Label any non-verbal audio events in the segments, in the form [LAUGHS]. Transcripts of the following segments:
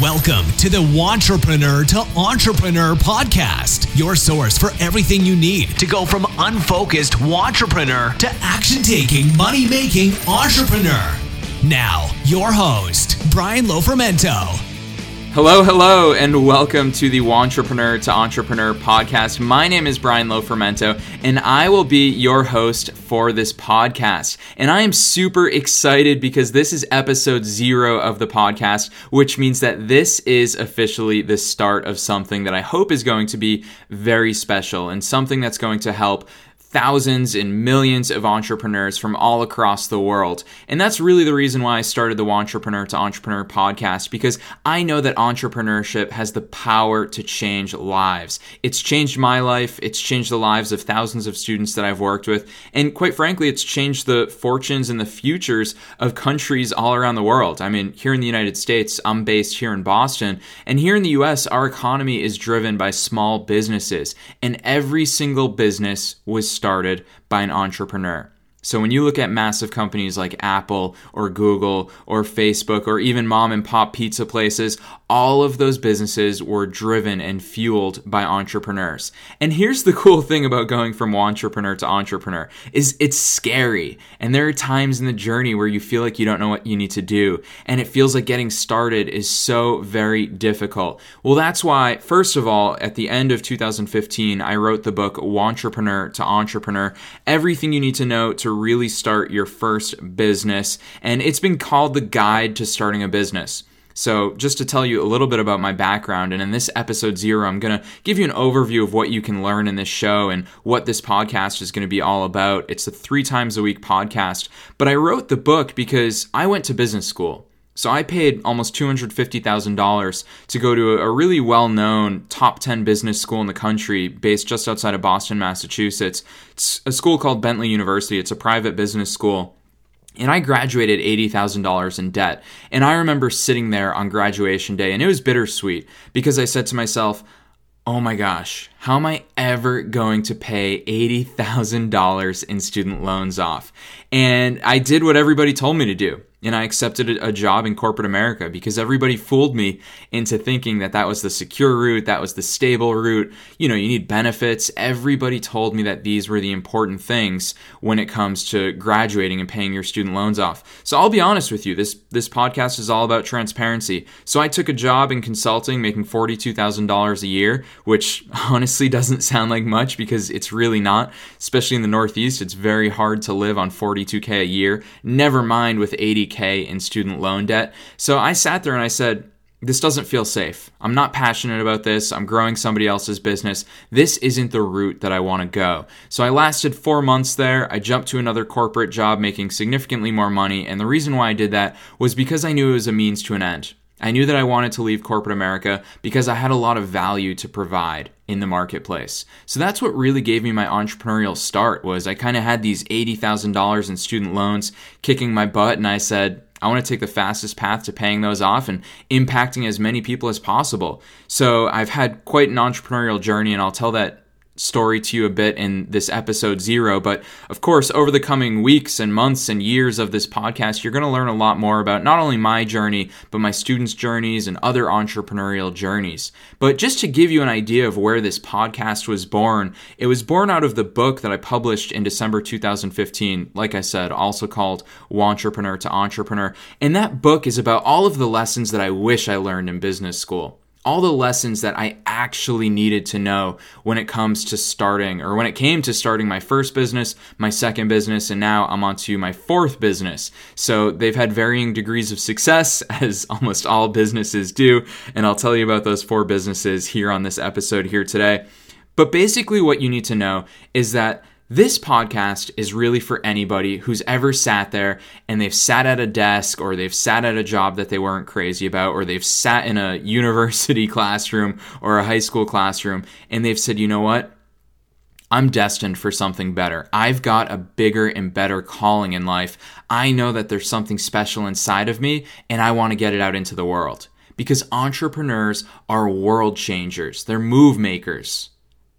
Welcome to the Wantrepreneur to Entrepreneur podcast, your source for everything you need to go from unfocused wantrepreneur to action taking, money making entrepreneur. Now, your host, Brian Lofermento. Hello, hello, and welcome to the Wantrepreneur to Entrepreneur podcast. My name is Brian Lofermento, and I will be your host for this podcast. And I am super excited because this is episode zero of the podcast, which means that this is officially the start of something that I hope is going to be very special and something that's going to help thousands and millions of entrepreneurs from all across the world. And that's really the reason why I started the Wantrepreneur to Entrepreneur podcast because I know that entrepreneurship has the power to change lives. It's changed my life, it's changed the lives of thousands of students that I've worked with, and quite frankly, it's changed the fortunes and the futures of countries all around the world. I mean, here in the United States, I'm based here in Boston, and here in the US, our economy is driven by small businesses, and every single business was started by an entrepreneur. So when you look at massive companies like Apple or Google or Facebook or even mom and pop pizza places, all of those businesses were driven and fueled by entrepreneurs. And here's the cool thing about going from wantrepreneur to entrepreneur is it's scary. And there are times in the journey where you feel like you don't know what you need to do and it feels like getting started is so very difficult. Well, that's why first of all, at the end of 2015, I wrote the book Wantrepreneur to Entrepreneur, everything you need to know to really start your first business. And it's been called the guide to starting a business. So, just to tell you a little bit about my background, and in this episode zero, I'm going to give you an overview of what you can learn in this show and what this podcast is going to be all about. It's a three times a week podcast, but I wrote the book because I went to business school. So I paid almost $250,000 to go to a really well known top 10 business school in the country based just outside of Boston, Massachusetts. It's a school called Bentley University, it's a private business school. And I graduated $80,000 in debt. And I remember sitting there on graduation day, and it was bittersweet because I said to myself, oh my gosh, how am I ever going to pay $80,000 in student loans off? And I did what everybody told me to do and I accepted a job in corporate America because everybody fooled me into thinking that that was the secure route, that was the stable route. You know, you need benefits. Everybody told me that these were the important things when it comes to graduating and paying your student loans off. So I'll be honest with you, this this podcast is all about transparency. So I took a job in consulting making $42,000 a year, which [LAUGHS] honestly doesn't sound like much because it's really not, especially in the Northeast. It's very hard to live on 42k a year, never mind with 80 k in student loan debt. So I sat there and I said, this doesn't feel safe. I'm not passionate about this. I'm growing somebody else's business. This isn't the route that I want to go. So I lasted four months there. I jumped to another corporate job making significantly more money. And the reason why I did that was because I knew it was a means to an end. I knew that I wanted to leave corporate America because I had a lot of value to provide in the marketplace. So that's what really gave me my entrepreneurial start was I kind of had these $80,000 in student loans kicking my butt and I said, I want to take the fastest path to paying those off and impacting as many people as possible. So I've had quite an entrepreneurial journey and I'll tell that story to you a bit in this episode zero. But of course, over the coming weeks and months and years of this podcast, you're going to learn a lot more about not only my journey, but my students' journeys and other entrepreneurial journeys. But just to give you an idea of where this podcast was born, it was born out of the book that I published in December 2015, like I said, also called Wantrepreneur to Entrepreneur. And that book is about all of the lessons that I wish I learned in business school all the lessons that I actually needed to know when it comes to starting or when it came to starting my first business, my second business, and now I'm on to my fourth business. So they've had varying degrees of success, [LAUGHS] as almost all businesses do. And I'll tell you about those four businesses here on this episode here today. But basically, what you need to know is that this podcast is really for anybody who's ever sat there and they've sat at a desk or they've sat at a job that they weren't crazy about or they've sat in a [LAUGHS] university classroom or a high school classroom and they've said, you know what? I'm destined for something better. I've got a bigger and better calling in life. I know that there's something special inside of me and I want to get it out into the world. Because entrepreneurs are world changers, they're move makers.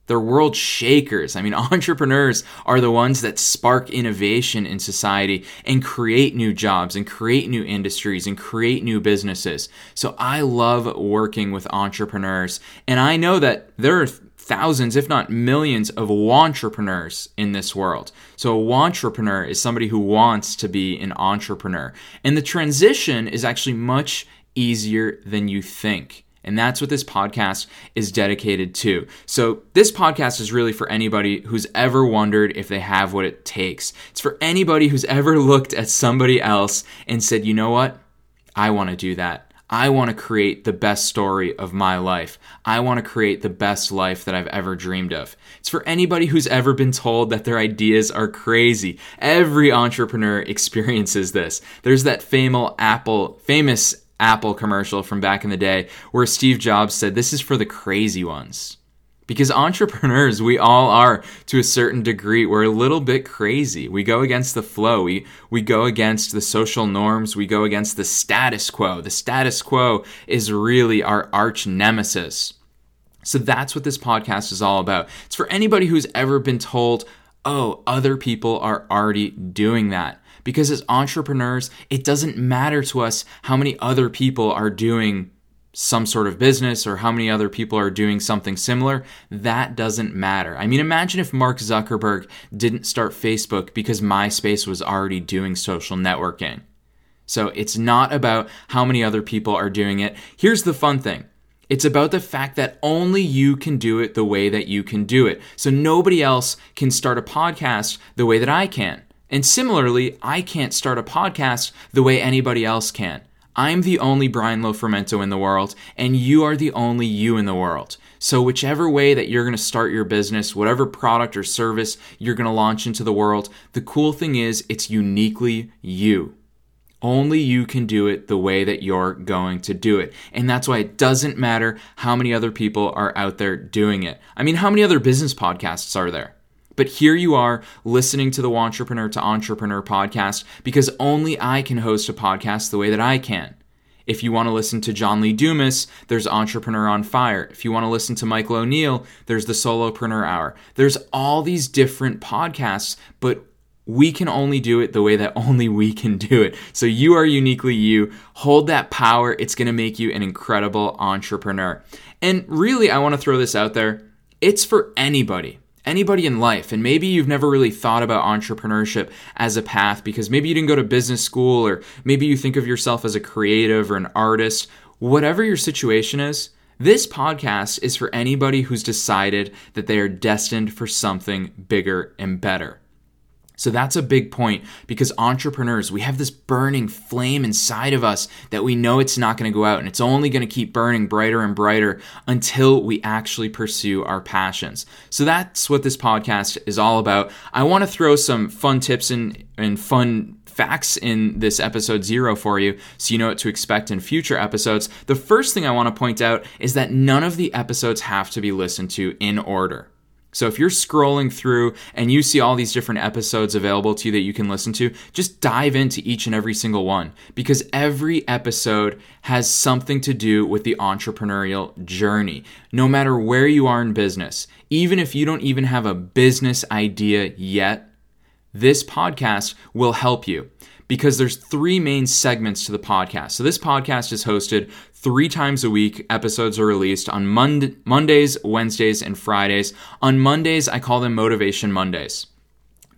They're world shakers. I mean, [LAUGHS] entrepreneurs are the ones that spark innovation in society and create new jobs and create new industries and create new businesses. So I love working with entrepreneurs. And I know that there are thousands, if not millions, of entrepreneurs in this world. So, a wantrepreneur is somebody who wants to be an entrepreneur. And the transition is actually much easier than you think. And that's what this podcast is dedicated to. So, this podcast is really for anybody who's ever wondered if they have what it takes. It's for anybody who's ever looked at somebody else and said, you know what? I want to do that. I want to create the best story of my life. I want to create the best life that I've ever dreamed of. It's for anybody who's ever been told that their ideas are crazy. Every entrepreneur experiences this. There's that famous Apple, famous Apple commercial from back in the day where Steve Jobs said, This is for the crazy ones. Because entrepreneurs, we all are to a certain degree. We're a little bit crazy. We go against the flow. We, we go against the social norms. We go against the status quo. The status quo is really our arch nemesis. So that's what this podcast is all about. It's for anybody who's ever been told, oh, other people are already doing that. Because as entrepreneurs, it doesn't matter to us how many other people are doing some sort of business or how many other people are doing something similar, that doesn't matter. I mean, imagine if Mark Zuckerberg didn't start Facebook because MySpace was already doing social networking. So it's not about how many other people are doing it. Here's the fun thing. It's about the fact that only you can do it the way that you can do it. So nobody else can start a podcast the way that I can. And similarly, I can't start a podcast the way anybody else can. I'm the only Brian Lofermento in the world, and you are the only you in the world. So, whichever way that you're going to start your business, whatever product or service you're going to launch into the world, the cool thing is it's uniquely you. Only you can do it the way that you're going to do it. And that's why it doesn't matter how many other people are out there doing it. I mean, how many other business podcasts are there? But here you are listening to the Wantrepreneur to Entrepreneur podcast because only I can host a podcast the way that I can. If you want to listen to John Lee Dumas, there's Entrepreneur on Fire. If you want to listen to Michael O'Neal, there's the Solopreneur Hour. There's all these different podcasts, but we can only do it the way that only we can do it. So you are uniquely you. Hold that power. It's going to make you an incredible entrepreneur. And really, I want to throw this out there. It's for anybody anybody in life, and maybe you've never really thought about entrepreneurship as a path because maybe you didn't go to business school, or maybe you think of yourself as a creative or an artist, whatever your situation is, this podcast is for anybody who's decided that they are destined for something bigger and better. So that's a big point because entrepreneurs, we have this burning flame inside of us that we know it's not going to go out and it's only going to keep burning brighter and brighter until we actually pursue our passions. So that's what this podcast is all about. I want to throw some fun tips and, and fun facts in this episode zero for you so you know what to expect in future episodes. The first thing I want to point out is that none of the episodes have to be listened to in order. So if you're scrolling through and you see all these different episodes available to you that you can listen to, just dive into each and every single one because every episode has something to do with the entrepreneurial journey. No matter where you are in business, even if you don't even have a business idea yet, this podcast will help you because there's three main segments to the podcast. So this podcast is hosted three times a week. Episodes are released on Mond- Mondays, Wednesdays, and Fridays. On Mondays, I call them Motivation Mondays.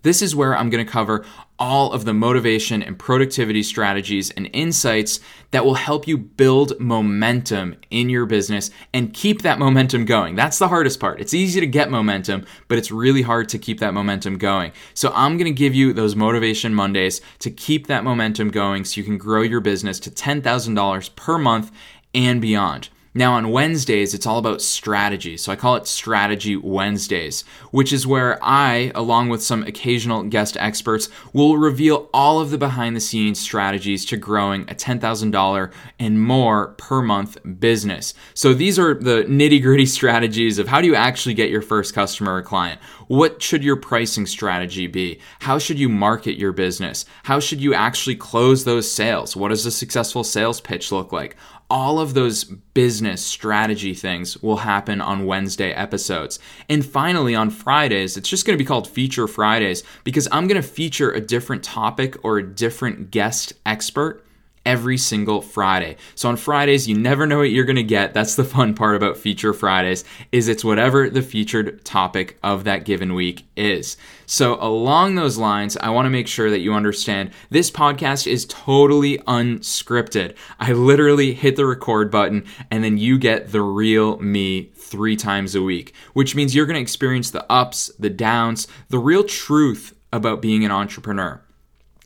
This is where I'm going to cover all of the motivation and productivity strategies and insights that will help you build momentum in your business and keep that momentum going. That's the hardest part. It's easy to get momentum, but it's really hard to keep that momentum going. So I'm going to give you those motivation Mondays to keep that momentum going so you can grow your business to $10,000 per month and beyond. Now, on Wednesdays, it's all about strategy. So I call it Strategy Wednesdays, which is where I, along with some occasional guest experts, will reveal all of the behind the scenes strategies to growing a $10,000 and more per month business. So these are the nitty gritty [LAUGHS] strategies of how do you actually get your first customer or client? What should your pricing strategy be? How should you market your business? How should you actually close those sales? What does a successful sales pitch look like? All of those business strategy things will happen on Wednesday episodes. And finally, on Fridays, it's just going to be called Feature Fridays because I'm going to feature a different topic or a different guest expert every single Friday. So on Fridays, you never know what you're going to get. That's the fun part about Feature Fridays is it's whatever the featured topic of that given week is. So along those lines, I want to make sure that you understand this podcast is totally unscripted. I literally hit the record button and then you get the real me 3 times a week, which means you're going to experience the ups, the downs, the real truth about being an entrepreneur.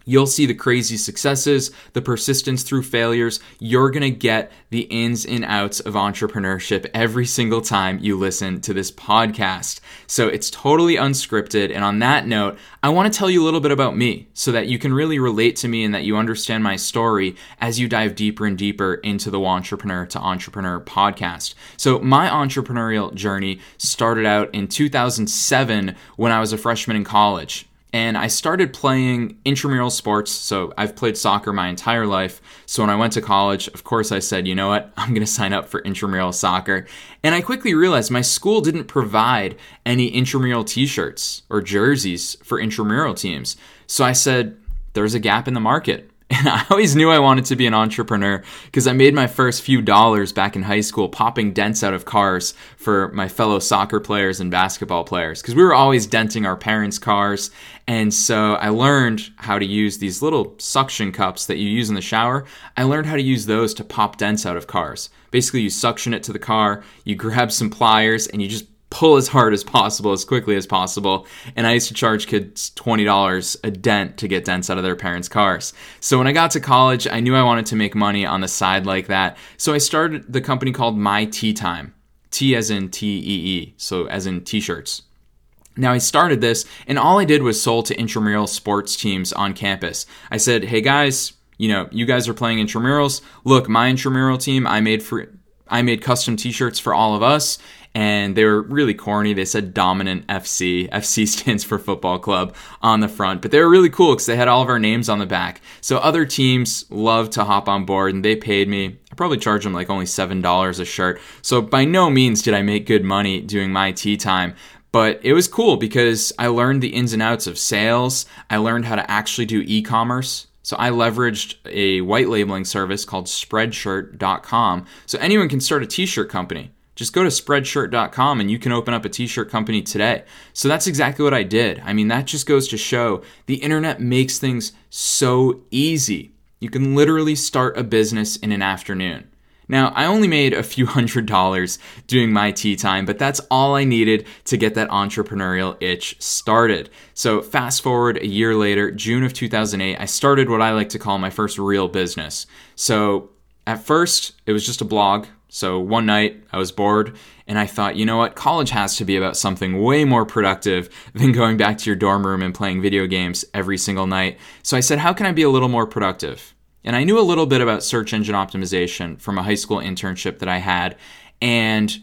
You'll see the crazy successes, the persistence through failures. You're going to get the ins and outs of entrepreneurship every single time you listen to this podcast. So it's totally unscripted. And on that note, I want to tell you a little bit about me so that you can really relate to me and that you understand my story as you dive deeper and deeper into the Wantrepreneur to Entrepreneur podcast. So my entrepreneurial journey started out in 2007 when I was a freshman in college and I started playing intramural sports. So I've played soccer my entire life. So when I went to college, of course, I said, you know what, [LAUGHS] I'm going to sign up for intramural soccer. And I quickly realized my school didn't provide any intramural t shirts or jerseys for intramural teams. So I said, there's a gap in the market. And [LAUGHS] I always knew I wanted to be an entrepreneur because I made my first few dollars back in high school popping dents out of cars for my fellow soccer players and basketball players because we were always denting our parents' cars. And so I learned how to use these little suction cups that you use in the shower. I learned how to use those to pop dents out of cars. Basically, you suction it to the car, you grab some pliers, and you just pull as hard as possible, as quickly as possible. And I used to charge kids $20 a dent to get dents out of their parents' cars. So when I got to college, I knew I wanted to make money on the side like that. So I started the company called My Tee Time. T as in T E E, so as in t shirts. Now, I started this, and all I did was sold to intramural sports teams on campus. I said, hey guys, you know, you guys are playing intramurals. Look, my intramural team, I made for I made custom t-shirts for all of us and they were really corny. They said Dominant FC. FC [LAUGHS] stands for football club on the front, but they were really cool because they had all of our names on the back. So other teams loved to hop on board and they paid me. I probably charged them like only $7 a shirt. So by no means did I make good money doing my tee time. But it was cool because I learned the ins and outs of sales. I learned how to actually do e commerce. So I leveraged a white labeling service called Spreadshirt.com. So anyone can start a t shirt company. Just go to spreadshirt.com and you can open up a t shirt company today. So that's exactly what I did. I mean, that just goes to show the internet makes things so easy. You can literally start a business in an afternoon. Now, I only made a few [LAUGHS] hundred dollars doing my tee time, but that's all I needed to get that entrepreneurial itch started. So, fast forward a year later, June of 2008, I started what I like to call my first real business. So, at first, it was just a blog so one night I was bored and I thought, you know what, college has to be about something way more productive than going back to your dorm room and playing video games every single night. So I said, how can I be a little more productive? And I knew a little bit about search engine optimization from a high school internship that I had. And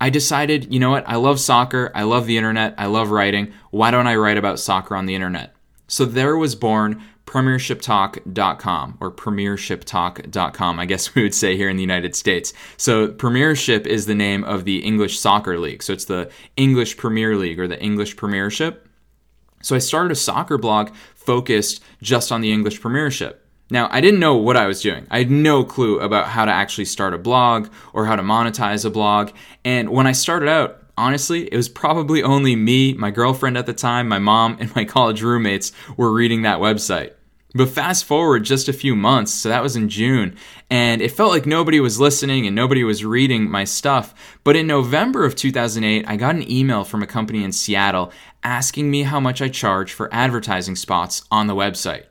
I decided, you know what, I love soccer, I love the internet, I love writing. Why don't I write about soccer on the internet? So there was born premiershiptalk.com or premiershiptalk.com, I guess [LAUGHS] we would say here in the United States. So, Premiership is the name of the English Soccer League. So, it's the English Premier League or the English Premiership. So, I started a soccer blog focused just on the English Premiership. Now, I didn't know what I was doing. I had no clue about how to actually start a blog or how to monetize a blog. And when I started out, honestly, it was probably only me, my girlfriend at the time, my mom, and my [LAUGHS] college roommates were reading that website. But fast forward just a few months, so that was in June, and it felt like nobody was listening and nobody was reading my stuff. But in November of 2008, I got an email from a company in Seattle asking me how much I charge for advertising spots on the website.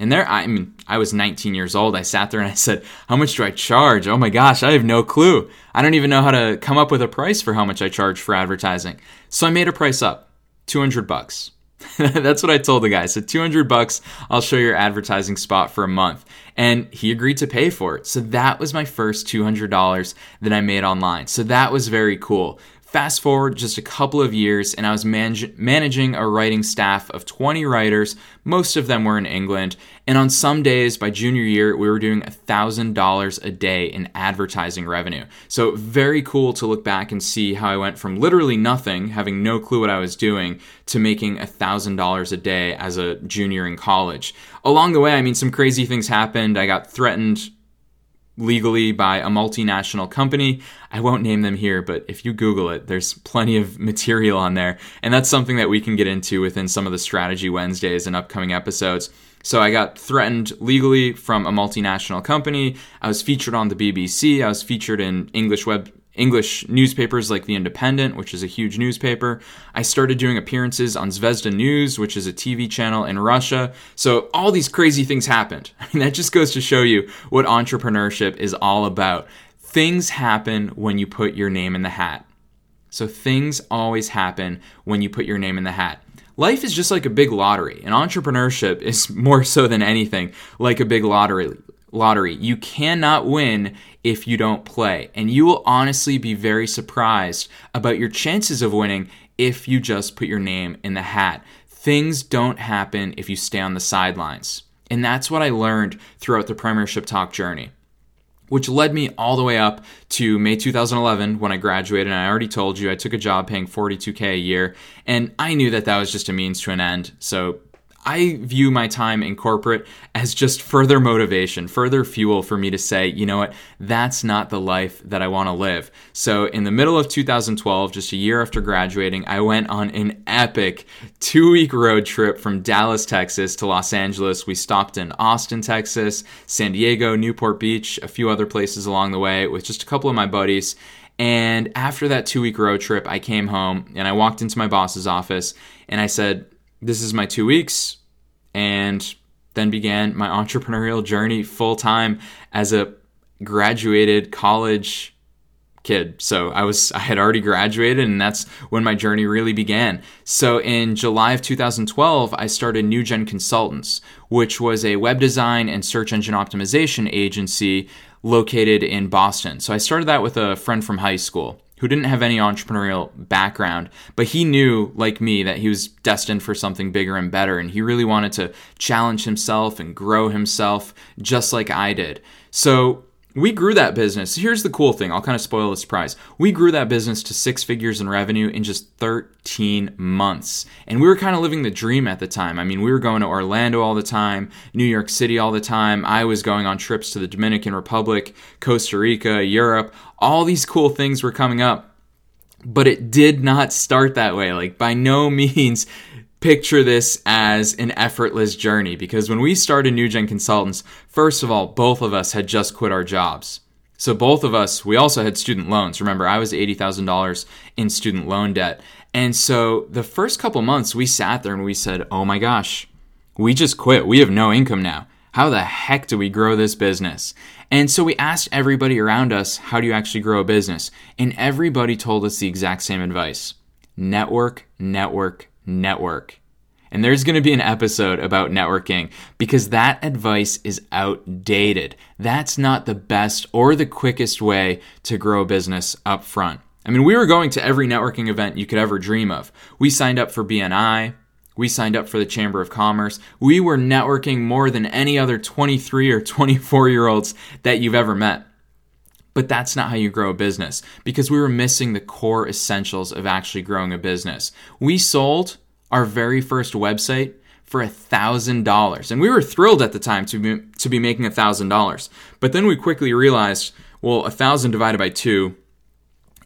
And there, I mean, I was 19 years old. I sat there and I said, How much do I charge? Oh my gosh, I have no clue. I don't even know how to come up with a price for how much I charge for advertising. So I made a price up 200 bucks. [LAUGHS] That's what I told the guy. So 200 bucks, I'll show your advertising spot for a month. And he agreed to pay for it. So that was my first $200 that I made online. So that was very cool. Fast forward just a couple of years, and I was manage- managing a writing staff of 20 writers. Most of them were in England. And on some days, by junior year, we were doing $1,000 a day in advertising revenue. So, very cool to look back and see how I went from literally nothing, having no clue what I was doing, to making $1,000 a day as a junior in college. Along the way, I mean, some crazy things happened. I got threatened legally by a multinational company. I won't name them here, but if you Google it, there's plenty of [LAUGHS] material on there. And that's something that we can get into within some of the Strategy Wednesdays and upcoming episodes. So I got threatened legally from a multinational company. I was featured on the BBC. I was featured in English web English newspapers like The Independent, which is a huge newspaper. I started doing appearances on Zvezda News, which is a TV channel in Russia. So all these crazy things happened. [LAUGHS] I mean, that just goes to show you what entrepreneurship is all about. Things happen when you put your name in the hat. So things always happen when you put your name in the hat. Life is just like a big lottery, and entrepreneurship is [LAUGHS] more so than anything like a big lottery lottery. You cannot win if you don't play. And you will honestly be very surprised about your chances of winning if you just put your name in the hat. Things don't happen if you stay on the sidelines. And that's what I learned throughout the Premiership Talk journey, which led me all the way up to May 2011 when I graduated. And I already told you I took a job paying 42K a year. And I knew that that was just a means to an end. So I view my time in corporate as just further motivation, further fuel for me to say, you know what, that's not the life that I want to live. So, in the middle of 2012, just a year after graduating, I went on an epic two week road trip from Dallas, Texas to Los Angeles. We stopped in Austin, Texas, San Diego, Newport Beach, a few other places along the way with just a couple of my buddies. And after that two week road trip, I came home and I walked into my boss's office and I said, this is my two weeks, and then began my entrepreneurial journey full time as a graduated college kid. So I was I had already graduated and that's when my journey really began. So in July of 2012, I started New Gen Consultants, which was a web design and search engine optimization agency located in Boston. So I started that with a friend from high school who didn't have any entrepreneurial background, but he knew, like me, that he was destined for something bigger and better. And he really wanted to challenge himself and grow himself just like I did. So we grew that business. Here's the cool thing I'll kind of spoil the surprise. We grew that business to six figures in revenue in just 13 months. And we were kind of living the dream at the time. I mean, we were going to Orlando all the time, New York City all the time. I was going on trips to the Dominican Republic, Costa Rica, Europe. All these cool things were coming up. But it did not start that way. Like, by no [LAUGHS] means picture this as an effortless journey because when we started New Gen Consultants, first of all, both of us had just quit our jobs. So both of us, we also had student loans. Remember, I was $80,000 in student loan debt. And so the first couple months we sat there and we said, "Oh my gosh, we just quit. We have no income now. How the heck do we grow this business?" And so we asked everybody around us, "How do you actually grow a business?" And everybody told us the exact same advice. Network, network, network. And there's going to be an episode about networking because that advice is outdated. That's not the best or the quickest way to grow a business up front. I mean, we were going to every networking event you could ever dream of. We signed up for BNI. We signed up for the Chamber of Commerce. We were networking more than any other 23 or 24 year olds that you've ever met. But that's not how you grow a business because we were missing the core essentials of actually growing a business. We sold our very first website for a thousand dollars, and we were thrilled at the time to be, to be making a thousand dollars. But then we quickly realized, well, a thousand divided by two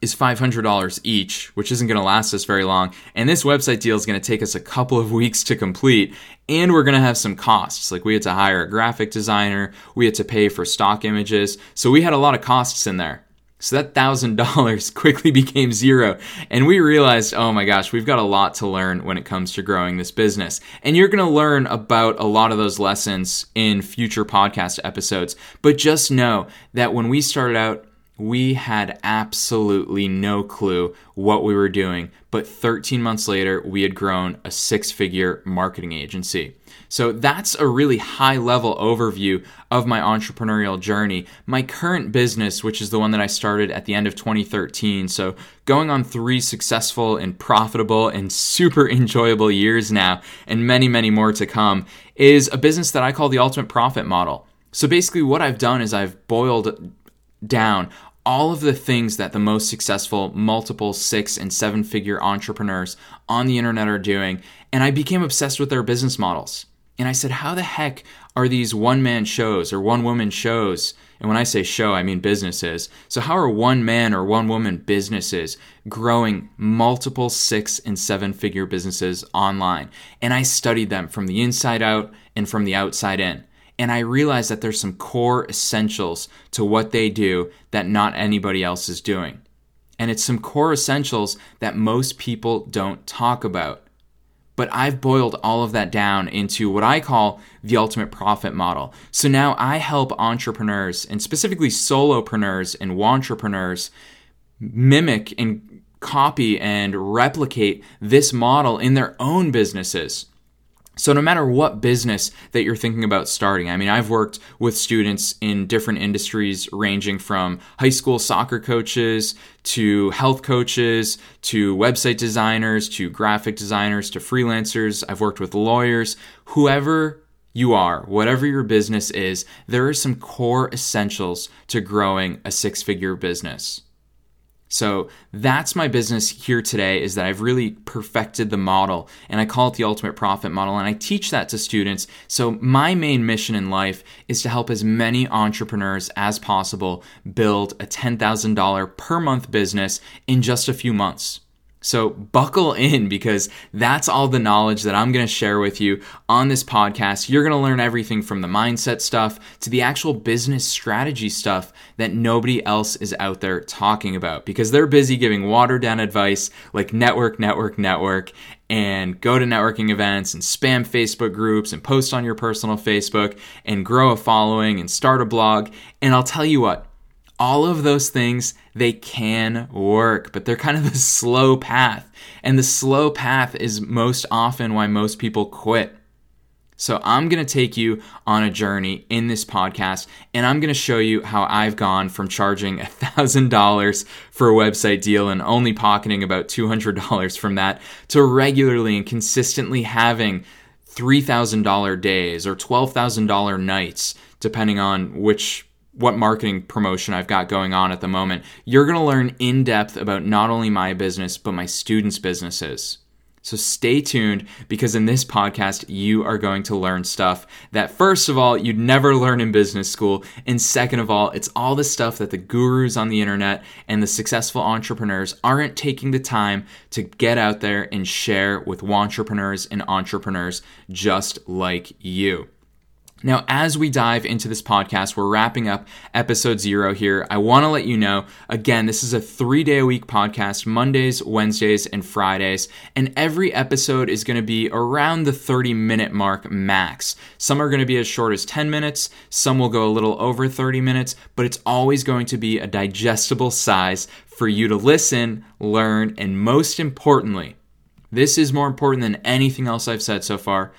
is $500 each, which isn't going to last us very long. And this website deal is going to take us a couple of weeks to complete. And we're going to have some costs. Like we had to hire a graphic designer, we had to pay for stock images. So we had a lot of costs in there. So that $1,000 [LAUGHS] quickly became zero. And we realized, oh my gosh, we've got a lot to learn when it comes to growing this business. And you're going to learn about a lot of those lessons in future podcast episodes. But just know that when we started out, we had absolutely no clue what we were doing, but 13 months later, we had grown a six figure marketing agency. So that's a really high level overview of my entrepreneurial journey. My current business, which is the one that I started at the end of 2013, so going on three successful and profitable and super enjoyable years now, and many, many more to come, is a business that I call the ultimate profit model. So basically, what I've done is I've boiled down all of the things that the most successful multiple six and seven figure entrepreneurs on the internet are doing. And I became obsessed with their business models. And I said, how the heck are these one man shows or one woman shows? And when I say show, I mean businesses. So, how are one man or one woman businesses growing multiple six and seven figure businesses online? And I studied them from the inside out and from the outside in and I realize that there's some core essentials to what they do that not anybody else is doing. And it's some core essentials that most people don't talk about. But I've boiled all of that down into what I call the ultimate profit model. So now I help entrepreneurs and specifically solopreneurs and entrepreneurs mimic and copy and replicate this model in their own businesses. So, no matter what business that you're thinking about starting, I mean, I've worked with students in different industries ranging from high school soccer coaches to health coaches to website designers to graphic designers to freelancers. I've worked with lawyers, whoever you are, whatever your business is, there are some core essentials to growing a six figure business. So that's my business here today is that I've really perfected the model and I call it the ultimate profit model and I teach that to students. So my main mission in life is to help as many entrepreneurs as possible build a $10,000 per month business in just a few months. So buckle in because that's all the knowledge that I'm going to share with you on this podcast. You're going to learn everything from the mindset stuff to the actual business strategy stuff that nobody else is out there talking about because they're busy giving watered down advice like network, network, network and go to networking events and spam Facebook groups and post on your personal Facebook and grow a following and start a blog. And I'll tell you what, all of those things, they can work, but they're kind of the slow path. And the slow path is most often why most people quit. So I'm going to take you on a journey in this podcast and I'm going to show you how I've gone from charging $1,000 for a website deal and only pocketing about $200 from that to regularly and consistently having $3,000 days or $12,000 nights, depending on which what marketing promotion I've got going on at the moment, you're going to learn in depth about not only my business, but my students' businesses. So stay tuned because in this podcast, you are going to learn stuff that, first of all, you'd never learn in business school. And second of all, it's all the stuff that the gurus on the internet and the successful entrepreneurs aren't taking the time to get out there and share with entrepreneurs and entrepreneurs just like you. Now, as we dive into this podcast, we're wrapping up episode zero here. I want to let you know again, this is a three day a week podcast Mondays, Wednesdays, and Fridays. And every episode is going to be around the 30 minute mark max. Some are going to be as short as 10 minutes, some will go a little over 30 minutes, but it's always going to be a digestible size for you to listen, learn, and most importantly, this is more important than anything else I've said so far.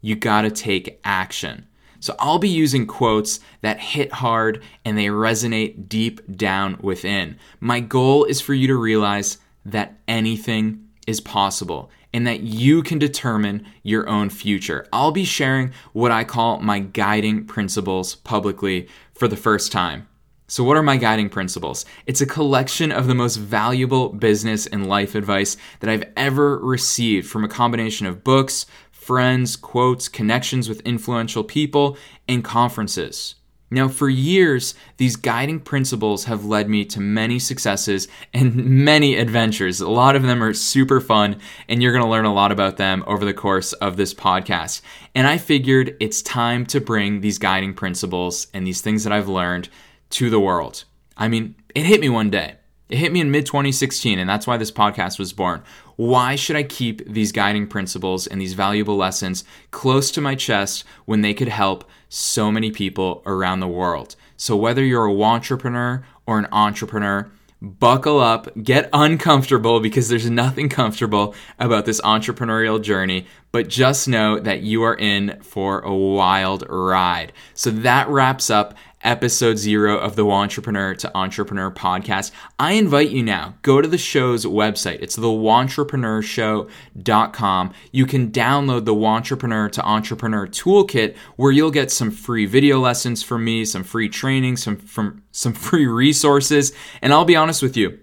You got to take action. So I'll be using quotes that hit hard and they resonate deep down within. My goal is for you to realize that anything is possible and that you can determine your own future. I'll be sharing what I call my guiding principles publicly for the first time. So, what are my guiding principles? It's a collection of the most valuable business and life advice that I've ever received from a combination of books, friends, quotes, connections with influential people, and conferences. Now, for years, these guiding principles have led me to many successes and [LAUGHS] many adventures. A lot of them are super fun, and you're going to learn a lot about them over the course of this podcast. And I figured it's time to bring these guiding principles and these things that I've learned to the world. I mean, it hit me one day. It hit me in mid 2016, and that's why this podcast was born. Why should I keep these guiding principles and these valuable lessons close to my chest when they could help so many people around the world? So whether you're a wantrepreneur or an entrepreneur, buckle up, get uncomfortable because there's nothing comfortable about this entrepreneurial journey, but just know that you are in for a wild ride. So that wraps up episode zero of the Wantrepreneur to Entrepreneur podcast. I invite you now, go to the show's website. It's the wantrepreneurshow.com. You can download the Wantrepreneur to Entrepreneur toolkit where you'll get some free video lessons from me, some free training, some from some [LAUGHS] free resources. And I'll be honest with you,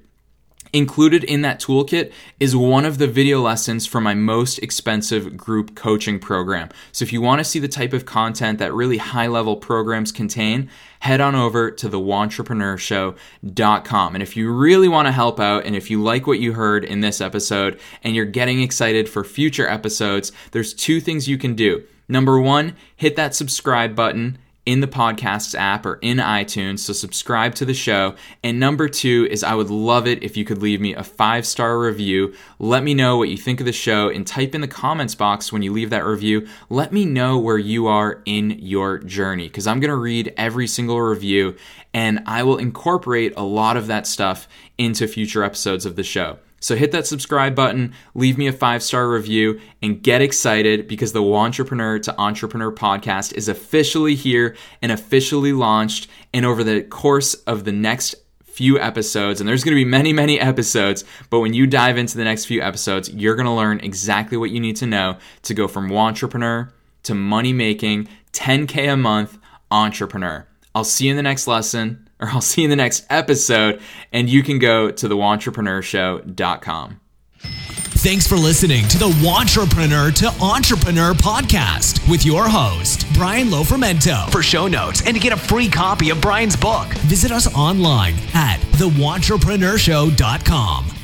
Included in that toolkit is one of the video lessons for my most expensive group coaching program. So if you want to see the type of content that really high level programs contain, head on over to thewantrepreneurshow.com. And if you really want to help out and if you like what you heard in this episode and you're getting excited for future episodes, there's two things you can do. Number one, hit that subscribe button in the podcasts app or in iTunes. So subscribe to the show. And number two is I would love it if you could leave me a five star review. Let me know what you think of the show and type in the comments box when you leave that review. Let me know where you are in your journey because I'm going to read every single review and I will incorporate a lot of that stuff into future episodes of the show. So hit that subscribe button, leave me a five star review, and get excited because the Wantrepreneur to Entrepreneur podcast is officially here and officially launched. And over the course of the next few episodes, and there's going to be many, many episodes, but when you dive into the next few episodes, you're going to learn exactly what you need to know to go from wantrepreneur to money making, 10K a month entrepreneur. I'll see you in the next lesson or I'll see you in the next episode. And you can go to thewantrepreneurshow.com. Thanks for listening to the Wantrepreneur to Entrepreneur podcast with your host, Brian Lofermento. For show notes and to get a free copy of Brian's book, visit us online at thewantrepreneurshow.com.